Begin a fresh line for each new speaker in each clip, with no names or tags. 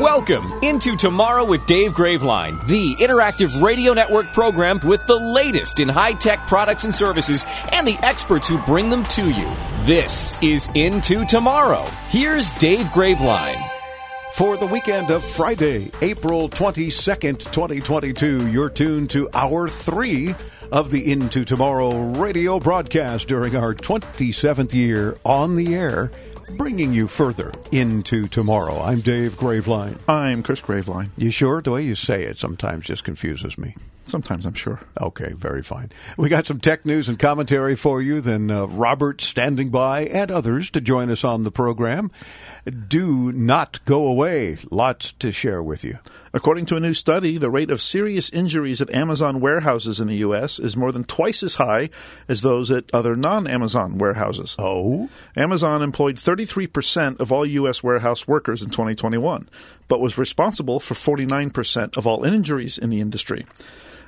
Welcome into Tomorrow with Dave Graveline, the interactive radio network program with the latest in high tech products and services and the experts who bring them to you. This is Into Tomorrow. Here's Dave Graveline.
For the weekend of Friday, April 22nd, 2022, you're tuned to hour three of the Into Tomorrow radio broadcast during our 27th year on the air bringing you further into tomorrow. I'm Dave Graveline.
I'm Chris Graveline.
You sure? The way you say it sometimes just confuses me.
Sometimes I'm sure.
Okay, very fine. We got some tech news and commentary for you, then uh, Robert standing by and others to join us on the program. Do not go away. Lots to share with you.
According to a new study, the rate of serious injuries at Amazon warehouses in the U.S. is more than twice as high as those at other non Amazon warehouses.
Oh?
Amazon employed 33% of all U.S. warehouse workers in 2021, but was responsible for 49% of all injuries in the industry.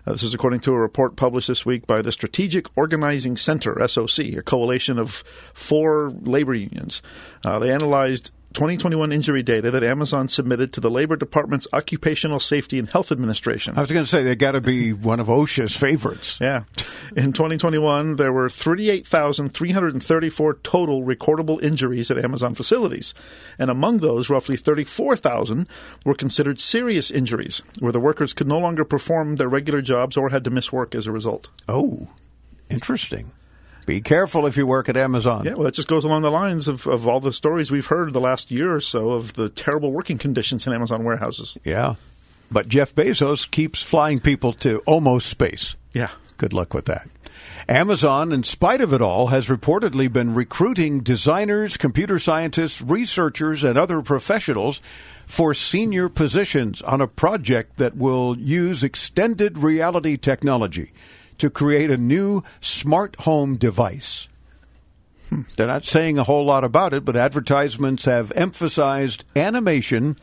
Uh, this is according to a report published this week by the Strategic Organizing Center, SOC, a coalition of four labor unions. Uh, they analyzed 2021 injury data that Amazon submitted to the Labor Department's Occupational Safety and Health Administration.
I was going to say they got to be one of OSHA's favorites.
Yeah. In 2021, there were 38,334 total recordable injuries at Amazon facilities. And among those, roughly 34,000 were considered serious injuries, where the workers could no longer perform their regular jobs or had to miss work as a result.
Oh, interesting. Be careful if you work at Amazon.
Yeah, well, that just goes along the lines of, of all the stories we've heard the last year or so of the terrible working conditions in Amazon warehouses.
Yeah. But Jeff Bezos keeps flying people to almost space.
Yeah.
Good luck with that. Amazon, in spite of it all, has reportedly been recruiting designers, computer scientists, researchers, and other professionals for senior positions on a project that will use extended reality technology to create a new smart home device. Hmm. They're not saying a whole lot about it, but advertisements have emphasized animation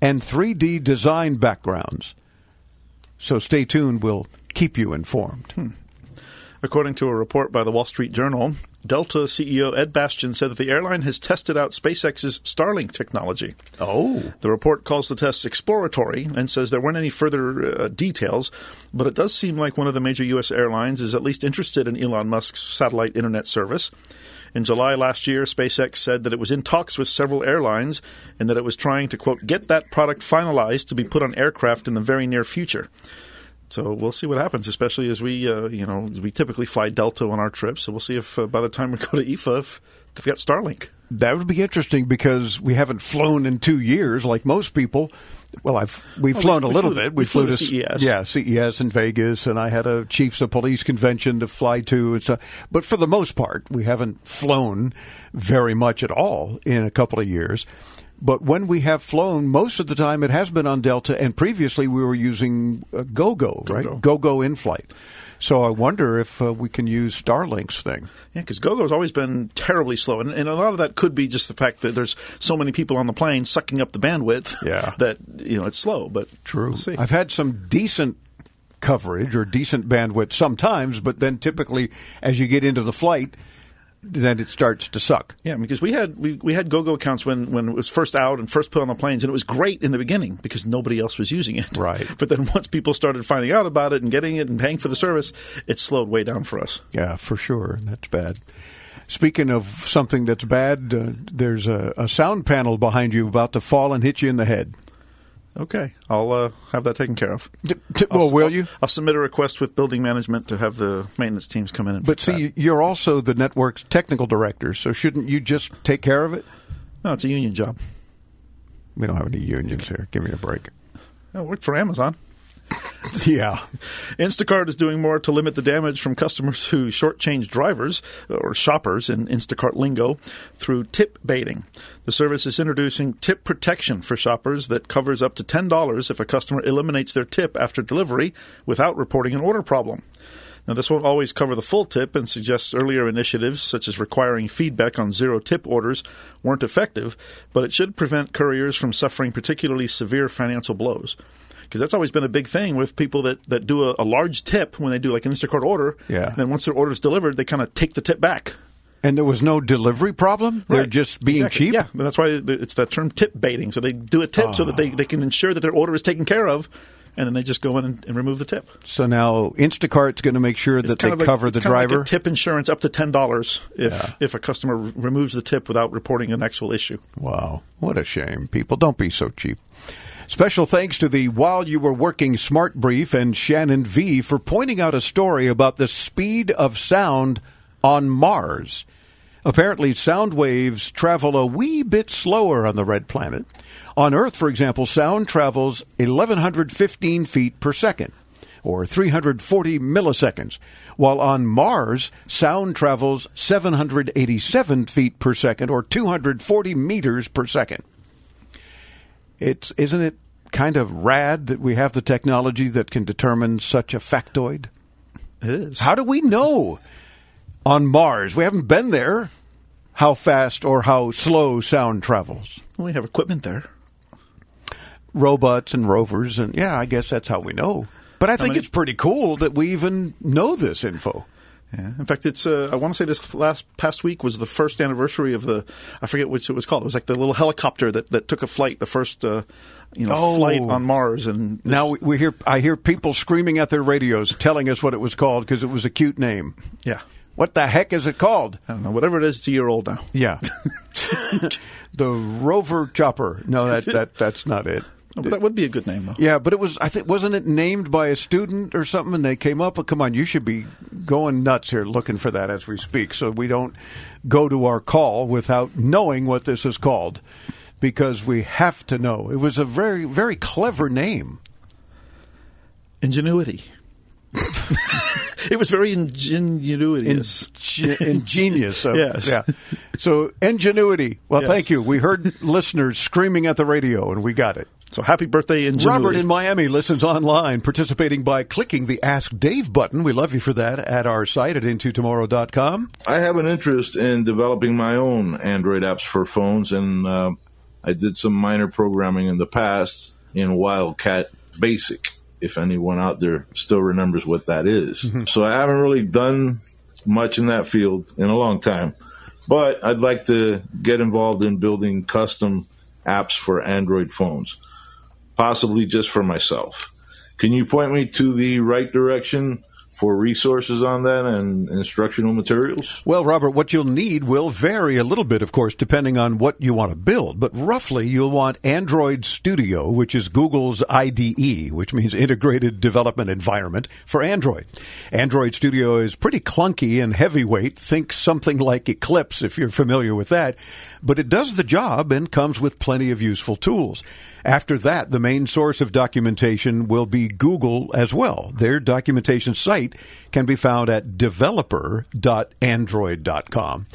and 3D design backgrounds. So stay tuned. We'll keep you informed.
Hmm. According to a report by the Wall Street Journal, Delta CEO Ed Bastian said that the airline has tested out SpaceX's Starlink technology.
Oh.
The report calls the tests exploratory and says there weren't any further uh, details, but it does seem like one of the major U.S. airlines is at least interested in Elon Musk's satellite internet service. In July last year, SpaceX said that it was in talks with several airlines and that it was trying to, quote, get that product finalized to be put on aircraft in the very near future. So we'll see what happens, especially as we, uh, you know, we typically fly Delta on our trips. So we'll see if uh, by the time we go to IFA, if they've got Starlink.
That would be interesting because we haven't flown in two years like most people. Well, I've we've
well,
flown
we,
a little
we flew,
bit.
We,
we
flew,
flew,
to CES.
Yeah, CES in Vegas, and I had a Chiefs of Police convention to fly to, and so. But for the most part, we haven't flown very much at all in a couple of years. But when we have flown, most of the time it has been on Delta, and previously we were using uh, GoGo, right? GoGo in flight. So I wonder if uh, we can use Starlink's thing.
Yeah, because GoGo's always been terribly slow, and, and, a lot of that could be just the fact that there's so many people on the plane sucking up the bandwidth.
Yeah.
that you know it's slow. But
true.
We'll
I've had some decent coverage or decent bandwidth sometimes, but then typically as you get into the flight, then it starts to suck.
Yeah, because we had we, we had GoGo accounts when, when it was first out and first put on the planes, and it was great in the beginning because nobody else was using it.
Right.
But then once people started finding out about it and getting it and paying for the service, it slowed way down for us.
Yeah, for sure. That's bad. Speaking of something that's bad, uh, there's a, a sound panel behind you about to fall and hit you in the head.
Okay, I'll uh, have that taken care of.
D- t- well,
I'll,
will
I'll,
you?
I'll submit a request with building management to have the maintenance teams come in and.
But see,
that.
you're also the network's technical director, so shouldn't you just take care of it?
No, it's a union job.
We don't have any unions here. Give me a break.
I worked for Amazon.
Yeah.
Instacart is doing more to limit the damage from customers who shortchange drivers uh, or shoppers in Instacart lingo through tip baiting. The service is introducing tip protection for shoppers that covers up to $10 if a customer eliminates their tip after delivery without reporting an order problem. Now, this won't always cover the full tip and suggests earlier initiatives, such as requiring feedback on zero tip orders, weren't effective, but it should prevent couriers from suffering particularly severe financial blows. Because that's always been a big thing with people that, that do a, a large tip when they do like an Instacart order.
Yeah.
And then once their order is delivered, they kind of take the tip back.
And there was no delivery problem? They're
Right.
just being
Exactly.
cheap?
Yeah, and that's why it's that term tip baiting. So they do a tip so that they, ah. they can ensure that their order is taken care of, and then they just go in and, and remove the tip.
So now Instacart's going to make sure that
It's
they
of like-
cover the
like
driver?
a tip insurance up to ten dollars if if a customer removes the tip without reporting an actual issue.
Wow, what a shame. People, don't be so cheap. Special thanks to the While You Were Working Smart Brief and Shannon V for pointing out a story about the speed of sound on Mars. Apparently, sound waves travel a wee bit slower on the red planet. On Earth, for example, sound travels 1,115 feet per second, or 340 milliseconds, while on Mars, sound travels 787 feet per second, or 240 meters per second. It's isn't it kind of rad that we have the technology that can determine such a factoid?
It is.
How do we know on Mars? We haven't been there. How fast or how slow sound travels?
we have equipment there.
Robots and rovers, and yeah, I guess that's how we know. But I think it's pretty cool that we even know this info.
Yeah. In fact, it's. Uh, I want to say this last past week was the first anniversary of the. I forget which it was called. It was like the little helicopter that, that took a flight, the first, uh, you know,
Oh.
flight on Mars. And this-
Now we, we hear I hear people screaming at their radios, telling us what it was called because it was a cute name.
yeah,
What the heck is it called?
I don't know, whatever it is, it's a year old now.
Yeah, the Rover Chopper. No, that that that's not it.
Oh, that would be a good name, though.
Yeah, but it was. I think wasn't it named by a student or something? And they came up. Come on, you should be going nuts here looking for that as we speak, so we don't go to our call without knowing what this is called, because we have to know. It was a very very clever name.
Ingenuity. it was very ingenuious.
Inge- ingenious. Of,
Yes.
Yeah. So ingenuity. Well,
Yes.
thank you. We heard listeners screaming at the radio, and we got it.
So happy birthday, Ingenuity.
Robert in Miami listens online, participating by clicking the Ask Dave button. We love you for that at our site at intotomorrow.com.
I have an interest in developing my own Android apps for phones, and uh, I did some minor programming in the past in Wildcat Basic. If anyone out there still remembers what that is. so I haven't really done much in that field in a long time, but I'd like to get involved in building custom apps for Android phones, possibly just for myself. Can you point me to the right direction for resources on that and instructional materials?
Well, Robert, what you'll need will vary a little bit, of course, depending on what you want to build. But roughly, you'll want Android Studio, which is Google's IDE, which means Integrated Development Environment for Android. Android Studio is pretty clunky and heavyweight. Think something like Eclipse, if you're familiar with that. But it does the job and comes with plenty of useful tools. After that, the main source of documentation will be Google as well. Their documentation site can be found at developer.android.com.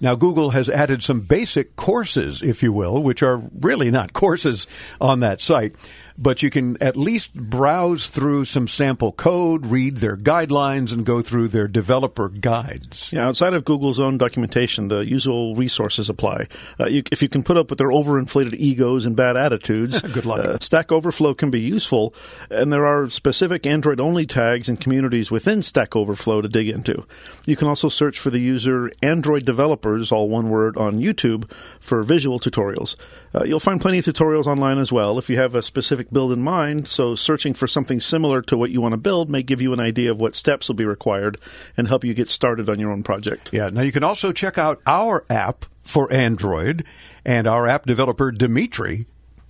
Now, Google has added some basic courses, if you will, which are really not courses on that site, but you can at least browse through some sample code, read their guidelines, and go through their developer guides.
Yeah, outside of Google's own documentation, the usual resources apply. Uh, you, if you can put up with their overinflated egos and bad attitudes,
Good luck.
Uh, Stack Overflow can be useful, and there are specific Android only tags and communities within Stack Overflow to dig into. You can also search for the user Android Developers, all one word, on YouTube for visual tutorials. Uh, you'll find plenty of tutorials online as well if you have a specific build in mind, so searching for something similar to what you want to build may give you an idea of what steps will be required and help you get started on your own project.
Yeah. Now you can also check out our app for Android and our app developer Dimitri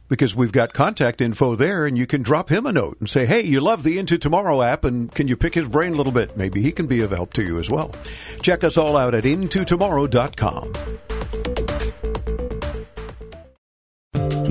because we've got contact info there and you can drop him a note and say, "Hey, you love the Into Tomorrow app and can you pick his brain a little bit? Maybe he can be of help to you as well." Check us all out at intotomorrow.com.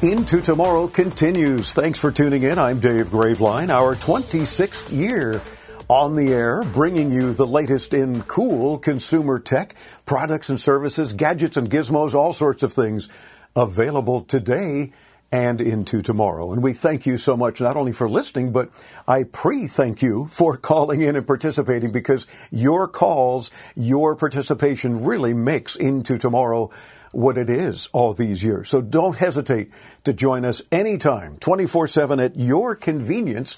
Into Tomorrow continues. Thanks for tuning in. I'm Dave Graveline, our 26th year on the air, bringing you the latest in cool consumer tech, products and services, gadgets and gizmos, all sorts of things available today and into tomorrow. And we thank you so much, not only for listening, but I pre thank you for calling in and participating because your calls, your participation really makes into tomorrow what it is all these years. So don't hesitate to join us anytime, 24 7 at your convenience.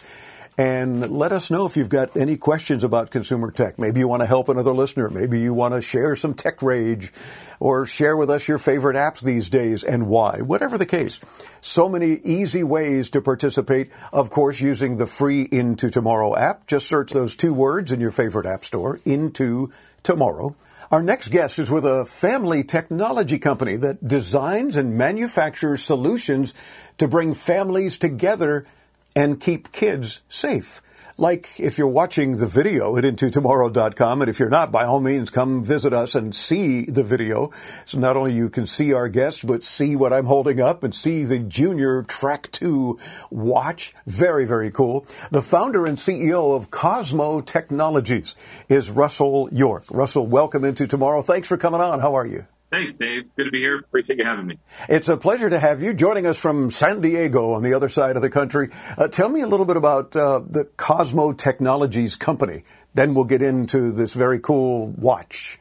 And let us know if you've got any questions about consumer tech. Maybe you want to help another listener. Maybe you want to share some tech rage or share with us your favorite apps these days and why. Whatever the case. So many easy ways to participate. Of course, using the free Into Tomorrow app. Just search those two words in your favorite app store, Into Tomorrow. Our next guest is with a family technology company that designs and manufactures solutions to bring families together and keep kids safe. Like if you're watching the video at intotomorrow.com, and if you're not, by all means, come visit us and see the video. So not only you can see our guests, but see what I'm holding up and see the Junior Track 2 watch. Very, very cool. The founder and CEO of Cosmo Technologies is Russell York. Russell, welcome into tomorrow. Thanks for coming on. How are you?
Thanks, Dave. Good to be here. Appreciate you having me.
It's a pleasure to have you joining us from San Diego on the other side of the country. Uh, tell me a little bit about uh, the Cosmo Technologies company. Then we'll get into this very cool watch.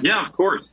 Yeah, of course.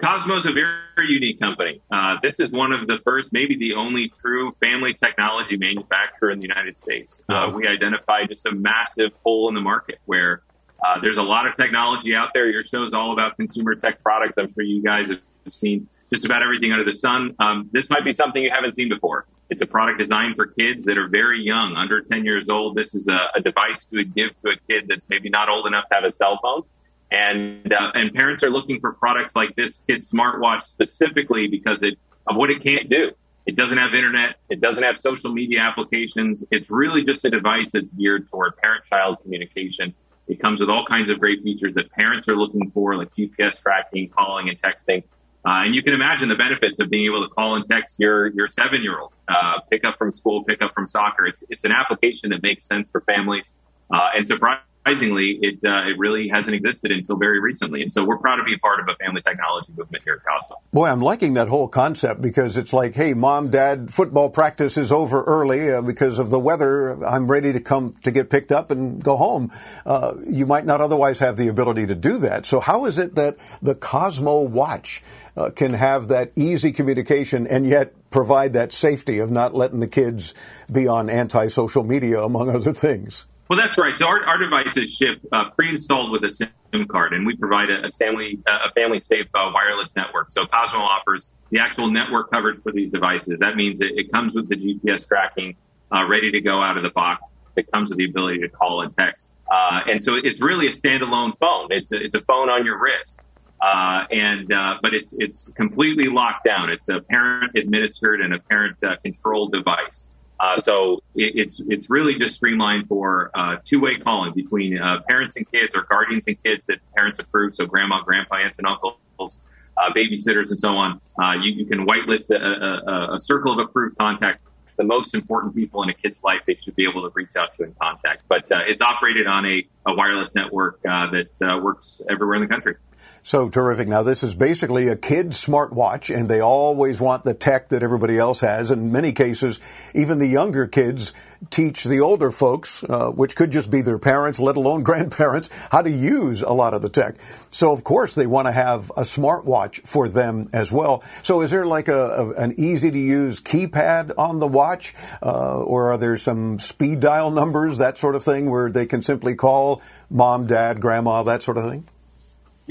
Cosmo is a very, unique company. Uh, this is one of the first, maybe the only true family technology manufacturer in the United States. Uh, we identified just a massive hole in the market where uh, there's a lot of technology out there. Your show is all about consumer tech products. I'm sure you guys have seen just about everything under the sun. Um, this might be something you haven't seen before. It's a product designed for kids that are very young, under 10 years old. This is a, a device to give to a kid that's maybe not old enough to have a cell phone. And, uh, and parents are looking for products like this kid smartwatch specifically because it, of what it can't do. It doesn't have internet. It doesn't have social media applications. It's really just a device that's geared toward parent-child communication it comes with all kinds of great features that parents are looking for, like GPS tracking, calling, and texting. Uh, and you can imagine the benefits of being able to call and text your your seven year old, uh, pick up from school, pick up from soccer. It's it's an application that makes sense for families. Uh, and surprise surprisingly, it uh, it really hasn't existed until very recently. And so we're proud to be a part of a family technology movement here at Cosmo.
Boy, I'm liking that whole concept because it's like, hey, mom, dad, football practice is over early uh, because of the weather. I'm ready to come to get picked up and go home. Uh, you might not otherwise have the ability to do that. So how is it that the Cosmo watch uh, can have that easy communication and yet provide that safety of not letting the kids be on anti-social media, among other things?
Well, that's right. So our, our devices ship uh, pre-installed with a SIM card, and we provide a, a family a family safe uh, wireless network. So Cosmo offers the actual network coverage for these devices. That means it, it comes with the GPS tracking uh, ready to go out of the box. It comes with the ability to call and text, uh, and so it's really a standalone phone. It's a, it's a phone on your wrist. Uh, and uh, but it's it's completely locked down. It's a parent administered and a parent controlled device. Uh, so it, it's it's really just streamlined for uh, two-way calling between uh, parents and kids or guardians and kids that parents approve. So grandma, grandpa, aunts and uncles, uh, babysitters, and so on. Uh, you, you can whitelist a, a, a circle of approved contacts the most important people in a kid's life they should be able to reach out to and contact. But uh, it's operated on a, a wireless network uh, that works everywhere in the country.
So terrific. Now, this is basically a kid's smartwatch, and they always want the tech that everybody else has. In many cases, even the younger kids teach the older folks, uh, which could just be their parents, let alone grandparents, how to use a lot of the tech. So, of course, they want to have a smartwatch for them as well. So, is there like a, a an easy to use keypad on the watch, uh, or are there some speed dial numbers, that sort of thing, where they can simply call mom, dad, grandma, that sort of thing?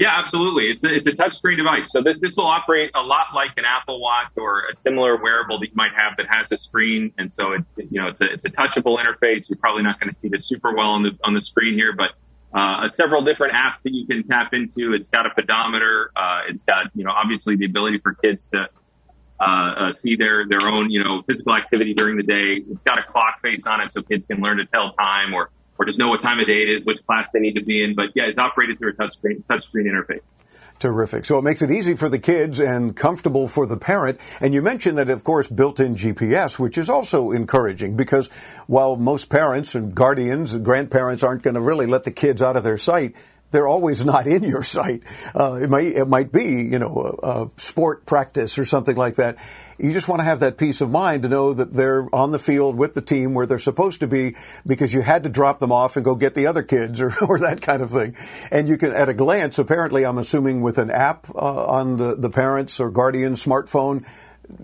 Yeah, absolutely. It's a, it's a touchscreen device. So this, this will operate a lot like an Apple Watch or a similar wearable that you might have that has a screen. And so it, you know, it's a, it's a touchable interface. You're probably not going to see this super well on the, on the screen here, but, uh, several different apps that you can tap into. It's got a pedometer. Uh, it's got, you know, obviously the ability for kids to, uh, uh, see their, their own, you know, physical activity during the day. It's got a clock face on it so kids can learn to tell time or, or just know what time of day it is, which class they need to be in. But yeah, it's operated through a touchscreen touchscreen interface.
Terrific. So it makes it easy for the kids and comfortable for the parent. And you mentioned that, of course, built-in GPS, which is also encouraging because while most parents and guardians and grandparents aren't going to really let the kids out of their sight, they're always not in your sight. Uh, it might it might be you know a, a, sport practice or something like that. You just want to have that peace of mind to know that they're on the field with the team where they're supposed to be because you had to drop them off and go get the other kids or, or that kind of thing. And you can at a glance, apparently, I'm assuming with an app uh, on the the parents or guardian smartphone,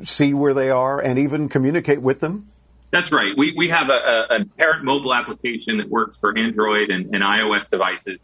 see where they are and even communicate with them.
That's right. We, we have a, a, parent mobile application that works for Android and, and iOS devices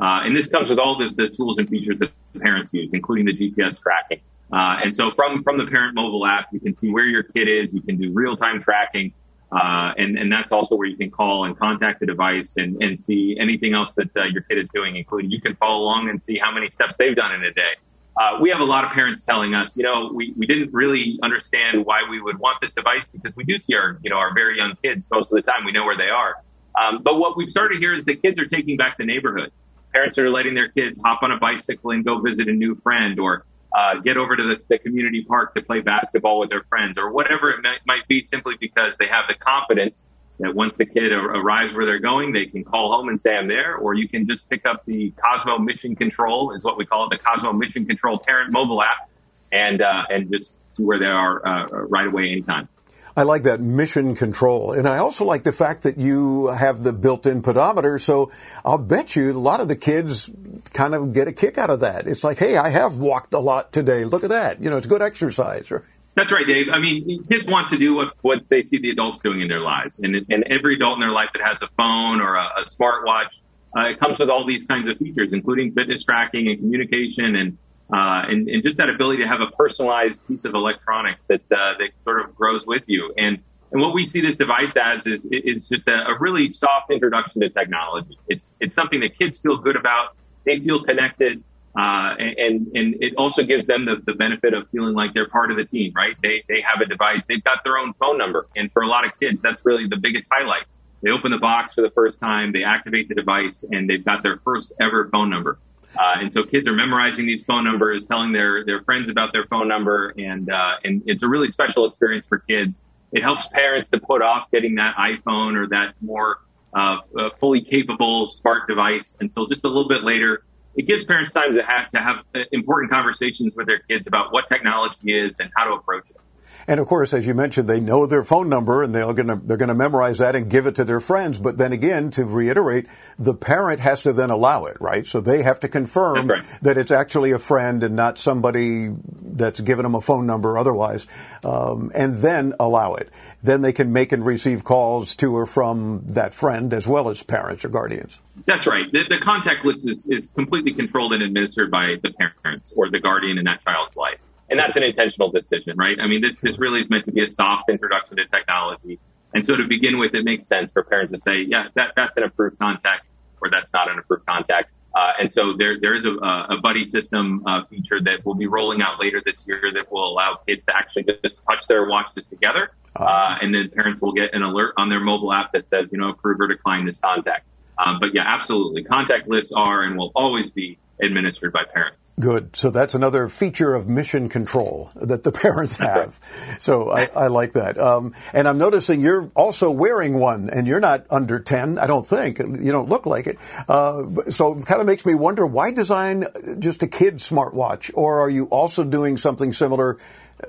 uh, and this comes with all the, the, tools and features that parents use, including the GPS tracking. Uh, and so from, from the parent mobile app, you can see where your kid is. You can do real time tracking. Uh, and, and that's also where you can call and contact the device and, and see anything else that uh, your kid is doing, including you can follow along and see how many steps they've done in a day. Uh, we have a lot of parents telling us, you know, we, we didn't really understand why we would want this device because we do see our, you know, our very young kids most of the time. We know where they are. Um, but what we've started here is the kids are taking back the neighborhood parents are letting their kids hop on a bicycle and go visit a new friend or uh, get over to the, the, community park to play basketball with their friends or whatever it might, might, be simply because they have the confidence that once the kid arrives where they're going, they can call home and say, I'm there, or you can just pick up the Cosmo Mission Control is what we call it, the Cosmo Mission Control parent mobile app and, uh, and just see where they are, uh, right away anytime.
I like that mission control. And I also like the fact that you have the built in pedometer. So I'll bet you a lot of the kids kind of get a kick out of that. It's like, hey, I have walked a lot today. Look at that. You know, it's good exercise.
That's right, Dave. I mean, kids want to do what, what they see the adults doing in their lives. And, and every adult in their life that has a phone or a, a smartwatch, uh, it comes with all these kinds of features, including fitness tracking and communication and uh, and, and, just that ability to have a personalized piece of electronics that uh, that sort of grows with you. And and what we see this device as is is just a, a, really soft introduction to technology. It's it's something that kids feel good about. They feel connected. Uh, and, and it also gives them the, the benefit of feeling like they're part of the team, right? They, they have a device. They've got their own phone number. And for a lot of kids, that's really the biggest highlight. They open the box for the first time. They activate the device and they've got their first ever phone number. Uh, and so kids are memorizing these phone numbers, telling their, their friends about their phone number, and, uh, and it's a really special experience for kids. It helps parents to put off getting that iPhone or that more uh, uh, fully capable smart device until just a little bit later. It gives parents time to have to have uh, important conversations with their kids about what technology is and how to approach it.
And of course, as you mentioned, they know their phone number and they're going to they're going to memorize that and give it to their friends. But then again, to reiterate, the parent has to then allow it, right? So they have to confirm right. that it's actually a friend and not somebody that's given them a phone number otherwise, um, and then allow it. Then they can make and receive calls to or from that friend as well as parents or guardians.
That's right. The, the contact list is, is completely controlled and administered by the parents or the guardian in that child's life. And that's an intentional decision, right? I mean, this, this really is meant to be a soft introduction to technology. And so to begin with, it makes sense for parents to say, yeah, that, that's an approved contact or that's not an approved contact. Uh, and so there, there is a, a buddy system uh, feature that will be rolling out later this year that will allow kids to actually just touch their watches together. Uh-huh. Uh, and then parents will get an alert on their mobile app that says, you know, approve or decline this contact. Um, but yeah, absolutely. Contact lists are and will always be administered by parents.
Good. So that's another feature of mission control that the parents have. So I, I like that. Um, and I'm noticing you're also wearing one, and you're not under 10, I don't think. You don't look like it. Uh, so it kind of makes me wonder why design just a kid smartwatch? Or are you also doing something similar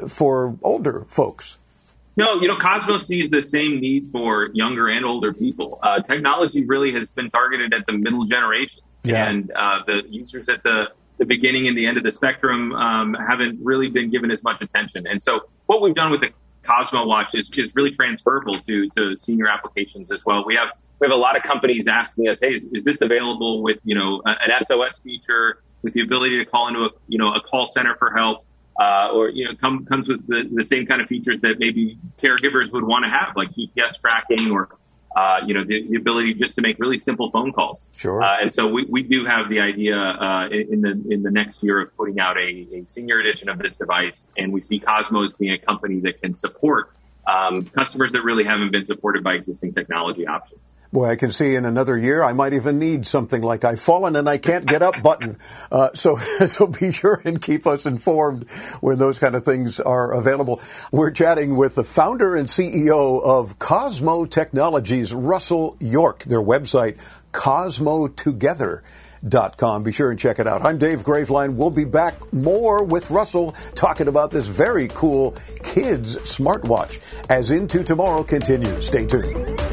for older folks?
No, you know, Cosmos sees the same need for younger and older people. Uh, technology really has been targeted at the middle generation
Yeah.
And uh, the users at the the beginning and the end of the spectrum um, haven't really been given as much attention. And so what we've done with the Cosmo Watch is, is really transferable to, to senior applications as well. We have we have a lot of companies asking us, hey, is, is this available with you know an SOS feature with the ability to call into a you know a call center for help, uh, or you know come, comes with the, the same kind of features that maybe caregivers would want to have, like GPS tracking or uh, you know, the, the, ability just to make really simple phone calls.
Sure.
Uh, and so we, we do have the idea uh, in the in the next year of putting out a, a, senior edition of this device, and we see Cosmos being a company that can support um, customers that really haven't been supported by existing technology options.
Boy, I can see in another year I might even need something like I've fallen and I can't get up button. Uh, so, so be sure and keep us informed when those kind of things are available. We're chatting with the founder and CEO of Cosmo Technologies, Russell York. Their website, cosmotogether.com. Be sure and check it out. I'm Dave Graveline. We'll be back more with Russell talking about this very cool kids smartwatch as Into Tomorrow continues. Stay tuned.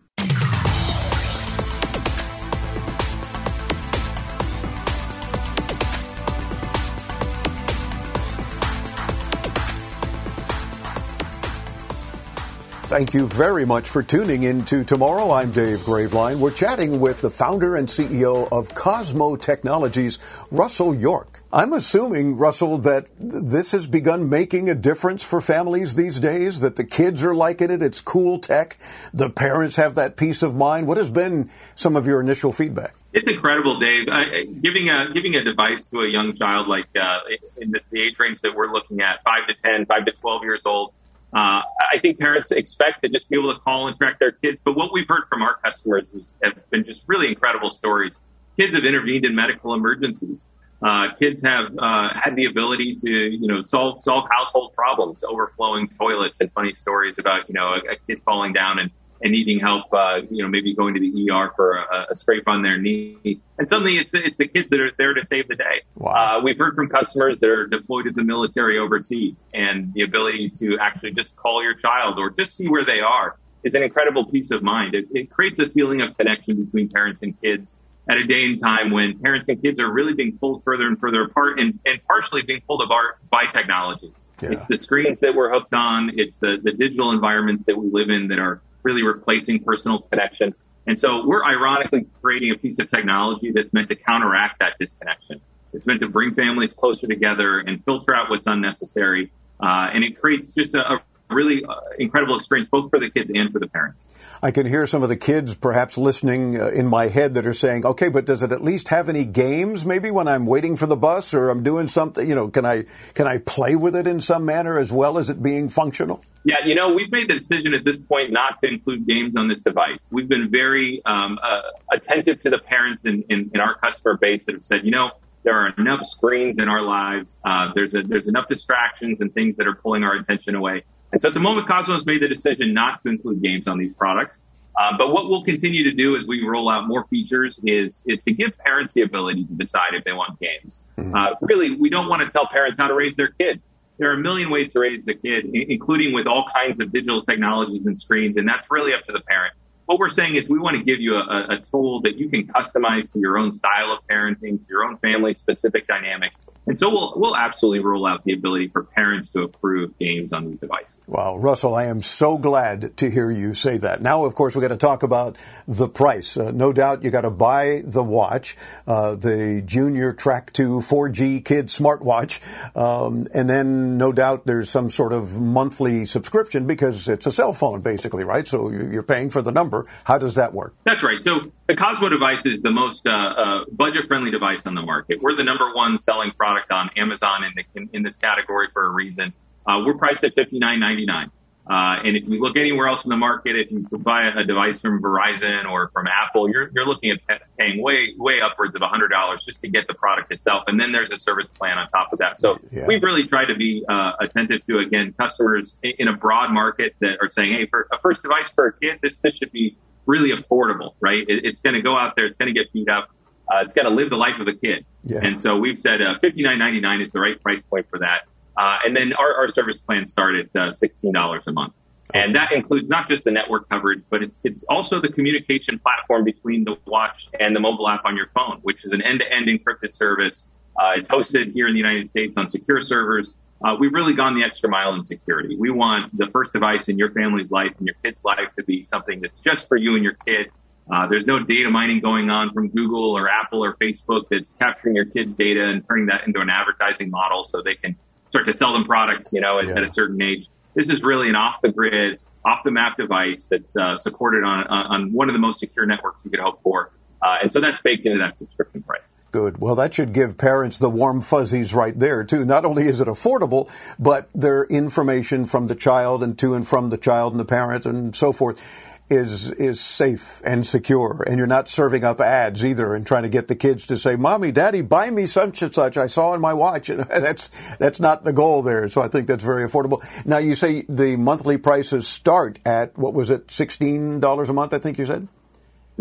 Thank you very much for tuning in to Tomorrow. I'm Dave Graveline. We're chatting with the founder and CEO of Cosmo Technologies, Russell York. I'm assuming, Russell, that this has begun making a difference for families these days, that the kids are liking it, it's cool tech, the parents have that peace of mind. What has been some of your initial feedback?
It's incredible, Dave. Uh, giving a giving a device to a young child like uh, in this, the age range that we're looking at, five to 10, 5 to 12 years old, uh, I think parents expect to just be able to call and track their kids, but what we've heard from our customers is, have been just really incredible stories. Kids have intervened in medical emergencies. Uh, kids have uh, had the ability to, you know, solve solve household problems, overflowing toilets, and funny stories about, you know, a, a kid falling down and and needing help, uh, you know, maybe going to the ER for a, a scrape on their knee. And suddenly it's, it's the kids that are there to save the day.
Wow.
Uh, we've heard from customers that are deployed to the military overseas and the ability to actually just call your child or just see where they are is an incredible peace of mind. It, it creates a feeling of connection between parents and kids at a day and time when parents and kids are really being pulled further and further apart and, and partially being pulled apart by technology.
Yeah.
It's the screens that we're hooked on. It's the, the digital environments that we live in that are really replacing personal connection. And so we're ironically creating a piece of technology that's meant to counteract that disconnection. It's meant to bring families closer together and filter out what's unnecessary. Uh, and it creates just a, a really uh, incredible experience both for the kids and for the parents.
I can hear some of the kids perhaps listening uh, in my head that are saying, okay, but does it at least have any games maybe when I'm waiting for the bus or I'm doing something, you know, can I, can I play with it in some manner as well as it being functional?
Yeah, you know, we've made the decision at this point not to include games on this device. We've been very um, uh, attentive to the parents in, in, in, our customer base that have said, you know, there are enough screens in our lives. Uh, there's a, there's enough distractions and things that are pulling our attention away. And so at the moment, Cosmos made the decision not to include games on these products. Uh, but what we'll continue to do as we roll out more features is is to give parents the ability to decide if they want games. Mm-hmm. Uh, really, we don't want to tell parents how to raise their kids. There are a million ways to raise a kid, including with all kinds of digital technologies and screens, and that's really up to the parent. What we're saying is we want to give you a, a tool that you can customize to your own style of parenting, to your own family specific dynamic, And so we'll we'll absolutely roll out the ability for parents to approve games on these devices.
Wow, Russell, I am so glad to hear you say that. Now, of course, we've got to talk about the price. Uh, no doubt you got to buy the watch, uh, the Junior Track 2 4G Kid smartwatch, um, and then no doubt there's some sort of monthly subscription because it's a cell phone, basically, right? So you're paying for the number. How does that work?
That's right. So the Cosmo device is the most uh, uh budget-friendly device on the market. We're the number one selling product on Amazon in, the, in, in this category for a reason. Uh, we're priced at fifty nine ninety nine. Uh, and if you look anywhere else in the market, if you buy a device from Verizon or from Apple, you're, you're looking at paying way, way upwards of $100 just to get the product itself. And then there's a service plan on top of that. So yeah. we've really tried to be uh, attentive to, again, customers in a broad market that are saying, hey, for a first device for a kid, this, this should be really affordable, right? It, it's going to go out there. It's going to get beat up. Uh, it's going to live the life of a kid. Yeah. And so we've said uh, $59.99 is the right price point for that. Uh, and then our, our service plans start at uh, $16 a month. And that includes not just the network coverage, but it's, it's also the communication platform between the watch and the mobile app on your phone, which is an end-to-end encrypted service. Uh, it's hosted here in the United States on secure servers. Uh, we've really gone the extra mile in security. We want the first device in your family's life and your kid's life to be something that's just for you and your kid. Uh, there's no data mining going on from Google or Apple or Facebook that's capturing your kid's data and turning that into an advertising model so they can start to sell them products, you know, at, yeah. at a certain age. This is really an off the grid, off the map device that's uh, supported on, on one of the most secure networks you could hope for. Uh, and so that's baked into that subscription price.
Good. Well, that should give parents the warm fuzzies right there, too. Not only is it affordable, but their information from the child and to and from the child and the parent and so forth is is safe and secure, and you're not serving up ads either and trying to get the kids to say, "Mommy, Daddy, buy me such and such." I saw in my watch, and that's that's not the goal there. So I think that's very affordable. Now you say the monthly prices start at what was it, sixteen dollars a month? I think you said.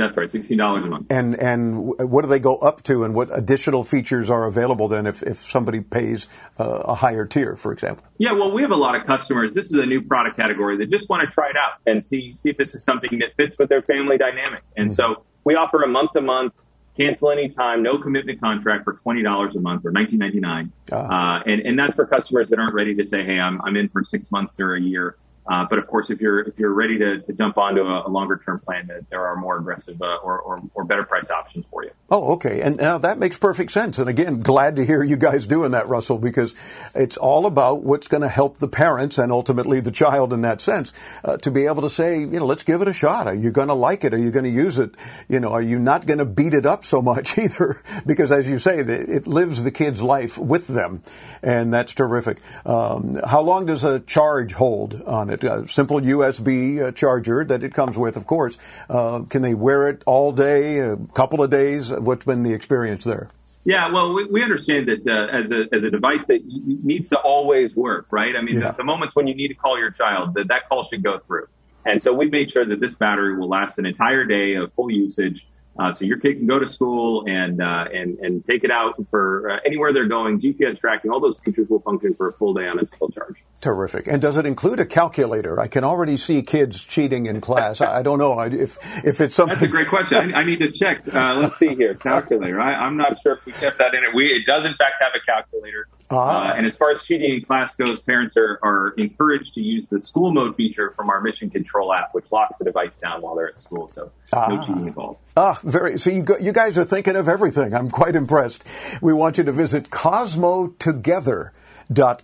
That's right, sixteen dollars a month.
And and what do they go up to, and what additional features are available then if, if somebody pays uh, a higher tier, for example?
Yeah, well, we have a lot of customers. This is a new product category that just want to try it out and see see if this is something that fits with their family dynamic. And mm-hmm. so we offer a month to month, cancel anytime, no commitment contract for twenty dollars a month or nineteen ninety nine. Uh, and and that's for customers that aren't ready to say, hey, I'm I'm in for six months or a year. Uh, but of course, if you're if you're ready to, to jump onto a, a longer term plan, that there are more aggressive uh, or, or, or better price options for you.
Oh, okay, and now that makes perfect sense. And again, glad to hear you guys doing that, Russell, because it's all about what's going to help the parents and ultimately the child in that sense uh, to be able to say, you know, let's give it a shot. Are you going to like it? Are you going to use it? You know, are you not going to beat it up so much either? because as you say, it lives the kid's life with them, and that's terrific. Um, how long does a charge hold on it? A simple USB uh, charger that it comes with, of course. Uh, can they wear it all day, a couple of days? What's been the experience there?
Yeah, well, we, we understand that uh, as, a, as a device that needs to always work, right? I mean, yeah. the, the, moments when you need to call your child, that that call should go through. And so we've made sure that this battery will last an entire day of full usage. Uh, so your kid can go to school and uh, and and take it out for uh, anywhere they're going. GPS tracking, all those features will function for a full day on a single charge.
Terrific. And does it include a calculator? I can already see kids cheating in class. I, don't know if if it's something.
That's a great question. I, I need to check. Uh, let's see here. Calculator. I, am not sure if we kept that in it. We it does in fact have a calculator. Ah. Uh, and as far as cheating in class goes, parents are, are encouraged to use the school mode feature from our Mission Control app, which locks the device down while they're at school. So ah. no cheating involved.
Ah, very. So you, you guys are thinking of everything. I'm quite impressed. We want you to visit Cosmo Together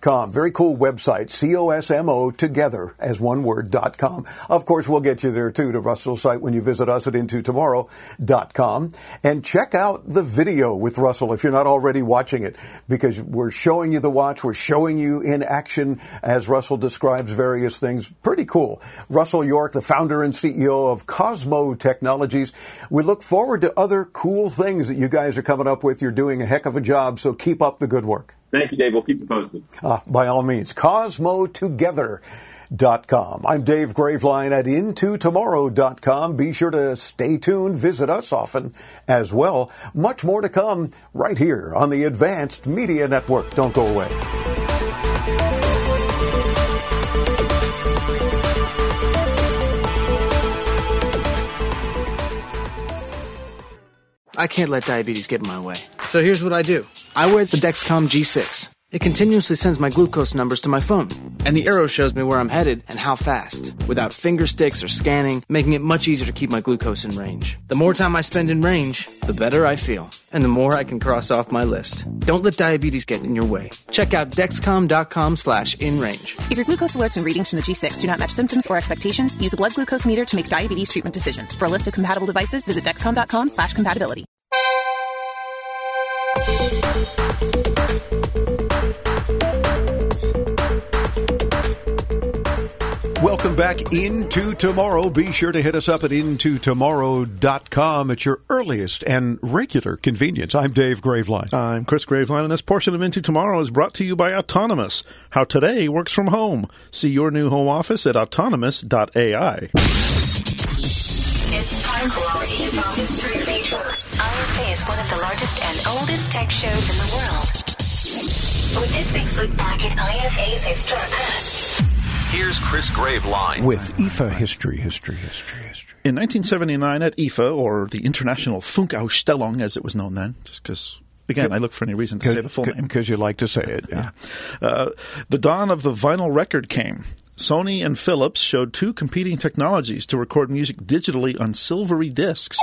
com. Very cool website, C-O-S-M-O together as one word dot com. Of course, we'll get you there too to Russell's site when you visit us at intotomorrow.com and check out the video with Russell if you're not already watching it because we're showing you the watch. We're showing you in action as Russell describes various things. Pretty cool. Russell York, the founder and CEO of Cosmo Technologies. We look forward to other cool things that you guys are coming up with. You're doing a heck of a job, so keep up the good work.
Thank you, Dave. We'll keep you posted. Uh,
by all means. CosmoTogether.com. I'm Dave Graveline at IntoTomorrow.com. Be sure to stay tuned. Visit us often as well. Much more to come right here on the Advanced Media Network. Don't go away.
I can't let diabetes get in my way. So here's what I do. I wear the Dexcom G6. It continuously sends my glucose numbers to my phone, and the arrow shows me where I'm headed and how fast, without finger sticks or scanning, making it much easier to keep my glucose in range. The more time I spend in range, the better I feel, and the more I can cross off my list. Don't let diabetes get in your way. Check out dexcom.com slash in range.
If your glucose alerts and readings from the G6 do not match symptoms or expectations, use a blood glucose meter to make diabetes treatment decisions. For a list of compatible devices, visit dexcom.com slash compatibility.
Back into tomorrow. Be sure to hit us up at intotomorrow.com at your earliest and regular convenience. I'm Dave Graveline.
I'm Chris Graveline, and this portion of Into Tomorrow is brought to you by Autonomous, how today works from home. See your new home office at autonomous.ai.
It's time for our Info History feature. IFA is one of the largest and oldest tech shows in the world. With this week's look back at IFA's historic past.
Here's Chris Graveline
with IFA history, history, history, history.
In 1979 at IFA, or the International Funkausstellung as it was known then, just because Again, I look for any reason to say the full name.
Because you like to say it, yeah.
yeah. Uh, the dawn of the vinyl record came. Sony and Philips showed two competing technologies to record music digitally on silvery discs.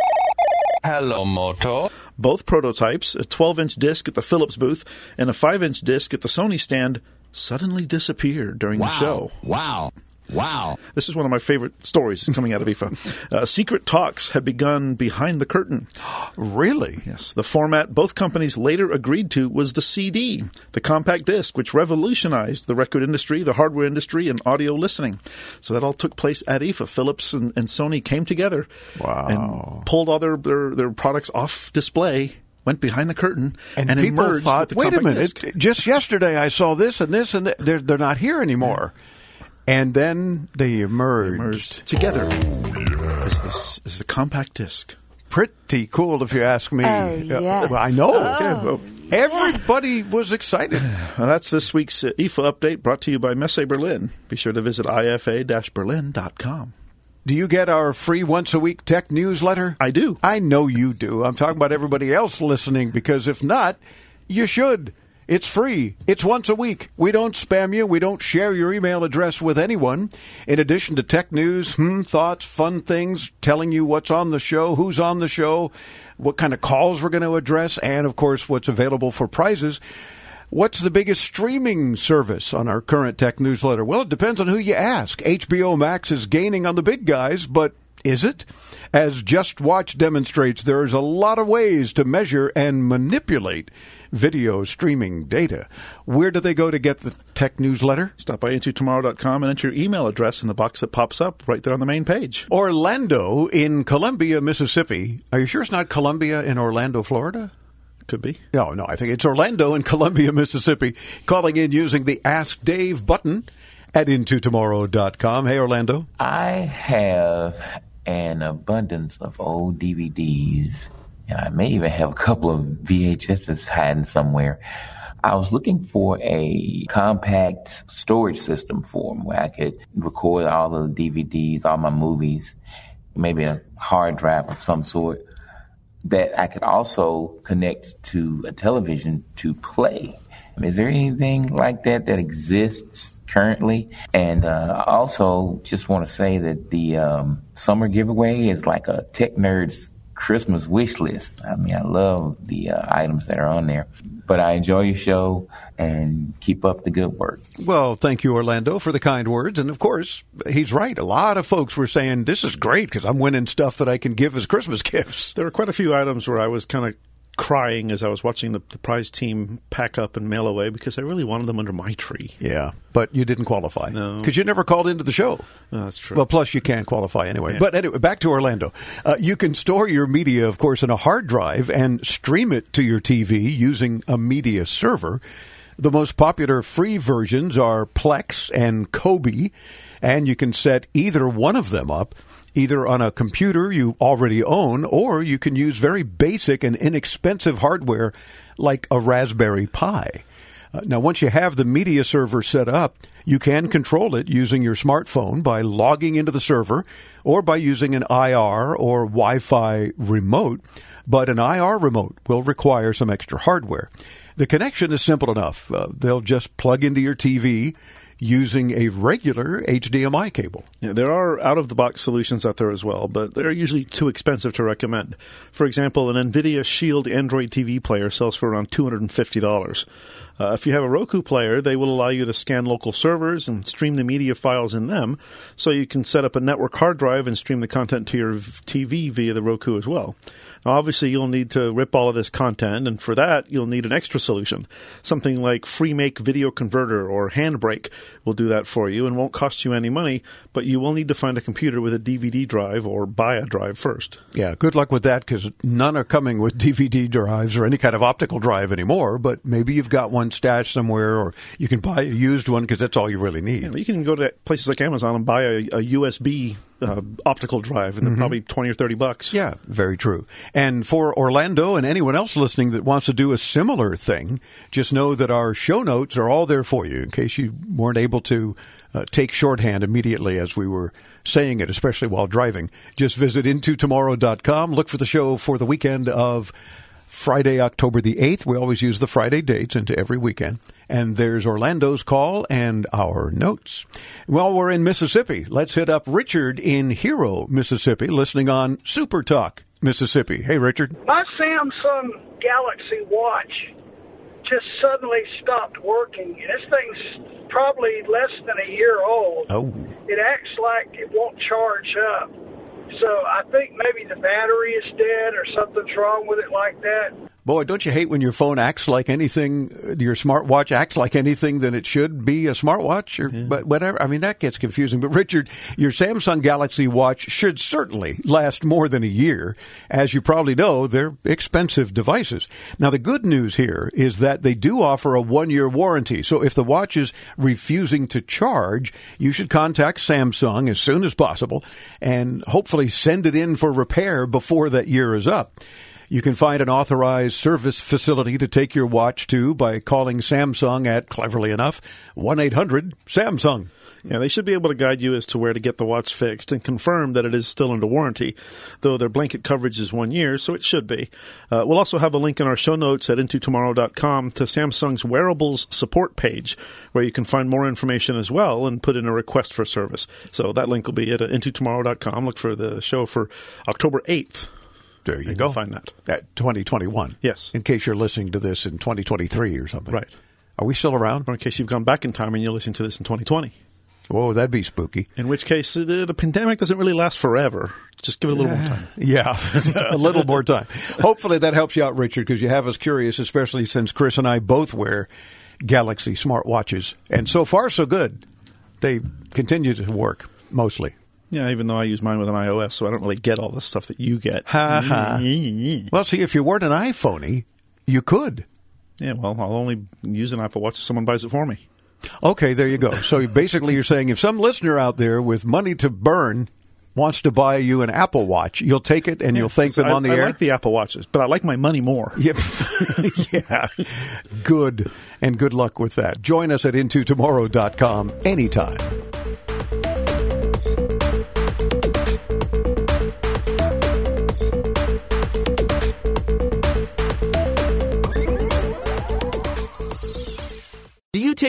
Hello, Moto.
Both prototypes, a 12 inch disc at the Philips booth and a 5 inch disc at the Sony stand, suddenly disappeared during
wow.
the show.
Wow. Wow.
This is one of my favorite stories coming out of IFA. Uh, secret talks had begun behind the curtain.
really?
Yes. The format both companies later agreed to was the CD, the compact disc, which revolutionized the record industry, the hardware industry, and audio listening. So that all took place at IFA. Philips and, and Sony came together
wow.
and pulled all their, their, their products off display went behind the curtain
and,
and
people thought,
wait
a minute,
disc.
just yesterday I saw this and this and th- they're they're not here anymore. And then they emerged,
they emerged together as, this, as the compact disc.
Pretty cool, if you ask me.
Oh, yes.
uh, I know.
Oh.
Okay, well,
Everybody was excited.
Well, that's this week's uh, IFA update brought to you by Messe Berlin. Be sure to visit ifa-berlin.com.
Do you get our free once a week tech newsletter?
I do.
I know you do. I'm talking about everybody else listening because if not, you should. It's free. It's once a week. We don't spam you. We don't share your email address with anyone. In addition to tech news, hmm, thoughts, fun things, telling you what's on the show, who's on the show, what kind of calls we're going to address, and of course, what's available for prizes. What's the biggest streaming service on our current tech newsletter? Well, it depends on who you ask. HBO Max is gaining on the big guys, but is it? As JustWatch demonstrates, there's a lot of ways to measure and manipulate video streaming data. Where do they go to get the tech newsletter?
Stop by intotomorrow.com and enter your email address in the box that pops up right there on the main page.
Orlando in Columbia, Mississippi. Are you sure it's not Columbia in Orlando, Florida?
Could be.
No, oh, no, I think it's Orlando in Columbia, Mississippi, calling in using the Ask Dave button at intotomorrow.com. Hey, Orlando.
I have an abundance of old DVDs, and I may even have a couple of VHSs hiding somewhere. I was looking for a compact storage system for them where I could record all the DVDs, all my movies, maybe a hard drive of some sort that I could also connect to a television to play. Is there anything like that that exists currently? And uh, I also just want to say that the um, summer giveaway is like a tech nerd's Christmas wish list. I mean, I love the uh, items that are on there. But I enjoy your show and keep up the good work.
Well, thank you, Orlando, for the kind words. And of course, he's right. A lot of folks were saying, this is great because I'm winning stuff that I can give as Christmas gifts.
There were quite a few items where I was kind of crying as I was watching the, the, prize team pack up and mail away because I really wanted them under my tree.
Yeah, but you didn't qualify.
No.
Because you never called into the show.
Oh, that's true.
Well, plus you can't qualify anyway.
Yeah.
But anyway, back to Orlando. Uh, you can store your media, of course, in a hard drive and stream it to your TV using a media server. The most popular free versions are Plex and Kodi, and you can set either one of them up either on a computer you already own or you can use very basic and inexpensive hardware like a Raspberry Pi. Uh, now, once you have the media server set up, you can control it using your smartphone by logging into the server or by using an IR or Wi Fi remote. But an IR remote will require some extra hardware. The connection is simple enough. Uh, they'll just plug into your TV using a regular HDMI cable.
Yeah, there are out of the box solutions out there as well, but they're usually too expensive to recommend. For example, an NVIDIA Shield Android TV player sells for around $250. Uh, if you have a Roku player, they will allow you to scan local servers and stream the media files in them, so you can set up a network hard drive and stream the content to your TV via the Roku as well. Now, obviously, you'll need to rip all of this content, and for that, you'll need an extra solution. Something like FreeMake Video Converter or Handbrake will do that for you and won't cost you any money, but you will need to find a computer with a DVD drive or buy a drive first.
Yeah, good luck with that because none are coming with DVD drives or any kind of optical drive anymore, but maybe you've got one stashed somewhere or you can buy a used one because that's all you really need.
Yeah, you can go to places like Amazon and buy a, a USB uh, optical drive, and they're
Mhm.
probably 20 or 30 bucks.
Yeah, very true. And for Orlando and anyone else listening that wants to do a similar thing, just know that our show notes are all there for you in case you weren't able to uh, take shorthand immediately as we were saying it, especially while driving. Just visit intotomorrow.com, look for the show for the weekend of Friday, October the 8th. We always use the Friday dates into every weekend. And there's Orlando's call and our notes. While we're in Mississippi, let's hit up Richard in Hero, Mississippi, listening on Super Talk, Mississippi. Hey, Richard.
My Samsung Galaxy Watch just suddenly stopped working. This thing's probably less than a year old.
Oh.
It acts like it won't charge up. So I think maybe the battery is dead or something's wrong with it like that.
Boy, don't you hate when your phone acts like anything, your smartwatch acts like anything that it should be a smartwatch or but whatever. I mean, that gets confusing. But Richard, your Samsung Galaxy Watch should certainly last more than a year. As you probably know, they're expensive devices. Now, the good news here is that they do offer a one year warranty. So if the watch is refusing to charge, you should contact Samsung as soon as possible and hopefully send it in for repair before that year is up. You can find an authorized service facility to take your watch to by calling Samsung at, cleverly enough, 1 800 Samsung.
Yeah, they should be able to guide you as to where to get the watch fixed and confirm that it is still under warranty, though their blanket coverage is one year, so it should be. Uh, we'll also have a link in our show notes at intotomorrow.com to Samsung's wearables support page, where you can find more information as well and put in a request for service. So that link will be at intotomorrow.com. Look for the show for October 8th.
There you
and
go.
find that.
At 2021.
Yes.
In case you're listening to this in 2023 or something.
Right.
Are we still around?
Or in case you've gone back in time and you're listening to this in 2020.
Whoa, that'd be spooky.
In which case, uh, the, the pandemic doesn't really last forever. Just give it a little more time.
Yeah, a little more time. Hopefully that helps you out, Richard, because you have us curious, especially since Chris and I both wear Galaxy smartwatches. And so far, so good. They continue to work, mostly.
Yeah, even though I use mine with an iOS, so I don't really get all the stuff that you get.
Ha ha. Well, see, if you weren't an iPhoney, you could.
Yeah, well, I'll only use an Apple Watch if someone buys it for me.
Okay, there you go. So basically, you're saying if some listener out there with money to burn wants to buy you an Apple Watch, you'll take it and you'll thank them
I,
on the
I
air.
like the Apple Watches, but I like my money more.
Yep. yeah. Good. And good luck with that. Join us at intotomorrow.com anytime.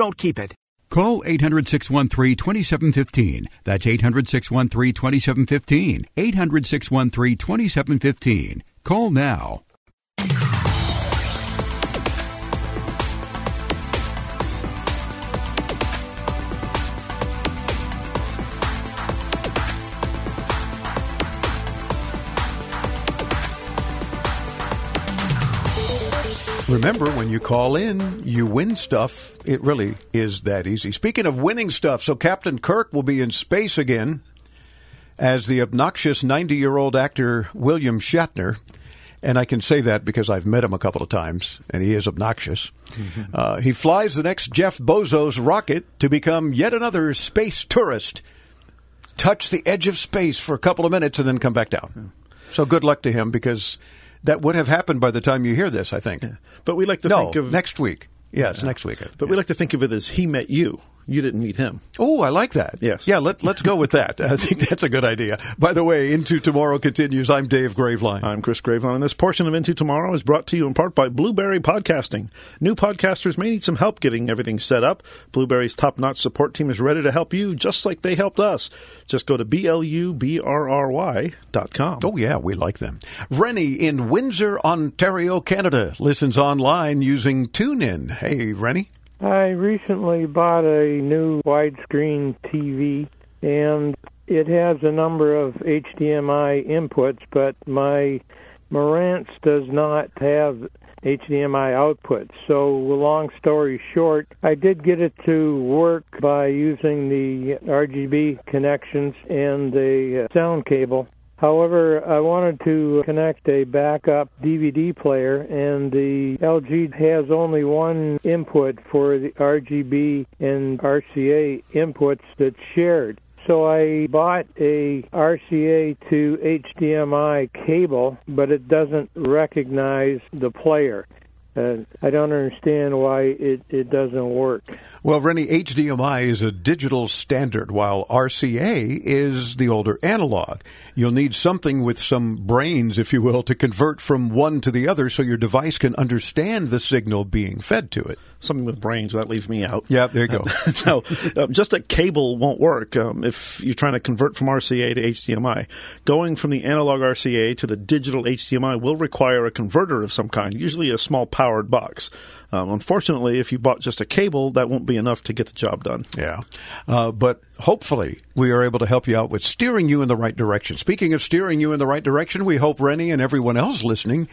don't keep it.
Call 800 613 2715. That's 800 613 2715. 800 613 2715. Call now.
Remember, when you call in, you win stuff. It really is that easy. Speaking of winning stuff, so Captain Kirk will be in space again as the obnoxious 90 year old actor William Shatner. And I can say that because I've met him a couple of times, and he is obnoxious. Uh, he flies the next Jeff Bozo's rocket to become yet another space tourist. Touch the edge of space for a couple of minutes and then come back down. So good luck to him because that would have happened by the time you hear this, I think.
But we like to
no,
think of
next week. Yeah, it's next week.
But we like to think of it as he met you. You didn't meet him.
Oh, I like that.
Yes.
Yeah, let, let's go with that. I think that's a good idea. By the way, Into Tomorrow continues. I'm Dave Graveline.
I'm Chris Graveline, and this portion of Into Tomorrow is brought to you in part by Blubrry Podcasting. New podcasters may need some help getting everything set up. Blubrry's top-notch support team is ready to help you, just like they helped us. Just go to B-L-U-B-R-R-Y dot com.
Oh, yeah, we like them. Rennie in Windsor, Ontario, Canada, listens online using TuneIn. Hey, Rennie.
I recently bought a new widescreen TV and it has a number of HDMI inputs, but my Marantz does not have HDMI outputs. So, long story short, I did get it to work by using the RGB connections and the uh, sound cable. However, I wanted to connect a backup DVD player, and the LG has only one input for the RGB and RCA inputs that's shared. So I bought a RCA to HDMI cable, but it doesn't recognize the player. Uh, I don't understand why it, it doesn't work.
Well, Rennie, HDMI is a digital standard, while RCA is the older analog. You'll need something with some brains, if you will, to convert from one to the other so your device can understand the signal being fed to it.
Something with brains, that leaves me out.
Yeah, there you go.
no, um, just a cable won't work um, if you're trying to convert from RCA to HDMI. Going from the analog RCA to the digital HDMI will require a converter of some kind, usually a small powered box. Um, unfortunately, if you bought just a cable, that won't be enough to get the job done.
Yeah. Uh, but hopefully, we are able to help you out with steering you in the right direction. Speaking of steering you in the right direction, we hope Rennie and everyone else listening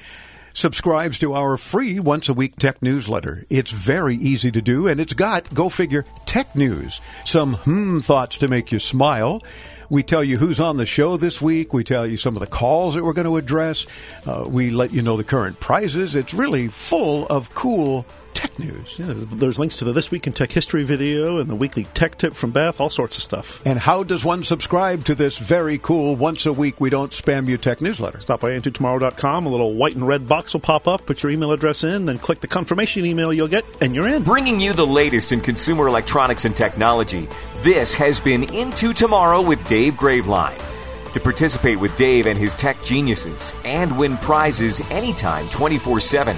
subscribes to our free once a week tech newsletter. It's very easy to do, and it's got, go figure, tech news. Some hmm thoughts to make you smile. We tell you who's on the show this week. We tell you some of the calls that we're going to address. Uh, we let you know the current prizes. It's really full of cool tech news.
Yeah, there's links to the This Week in Tech History video and the weekly tech tip from Beth, all sorts of stuff.
And how does one subscribe to this very cool once a week we don't spam you tech newsletter?
Stop by intotomorrow.com. A little white and red box will pop up. Put your email address in, then click the confirmation email you'll get, and you're in.
Bringing you the latest in consumer electronics and technology. This has been Into Tomorrow with Dave Graveline. To participate with Dave and his tech geniuses and win prizes anytime 24 7,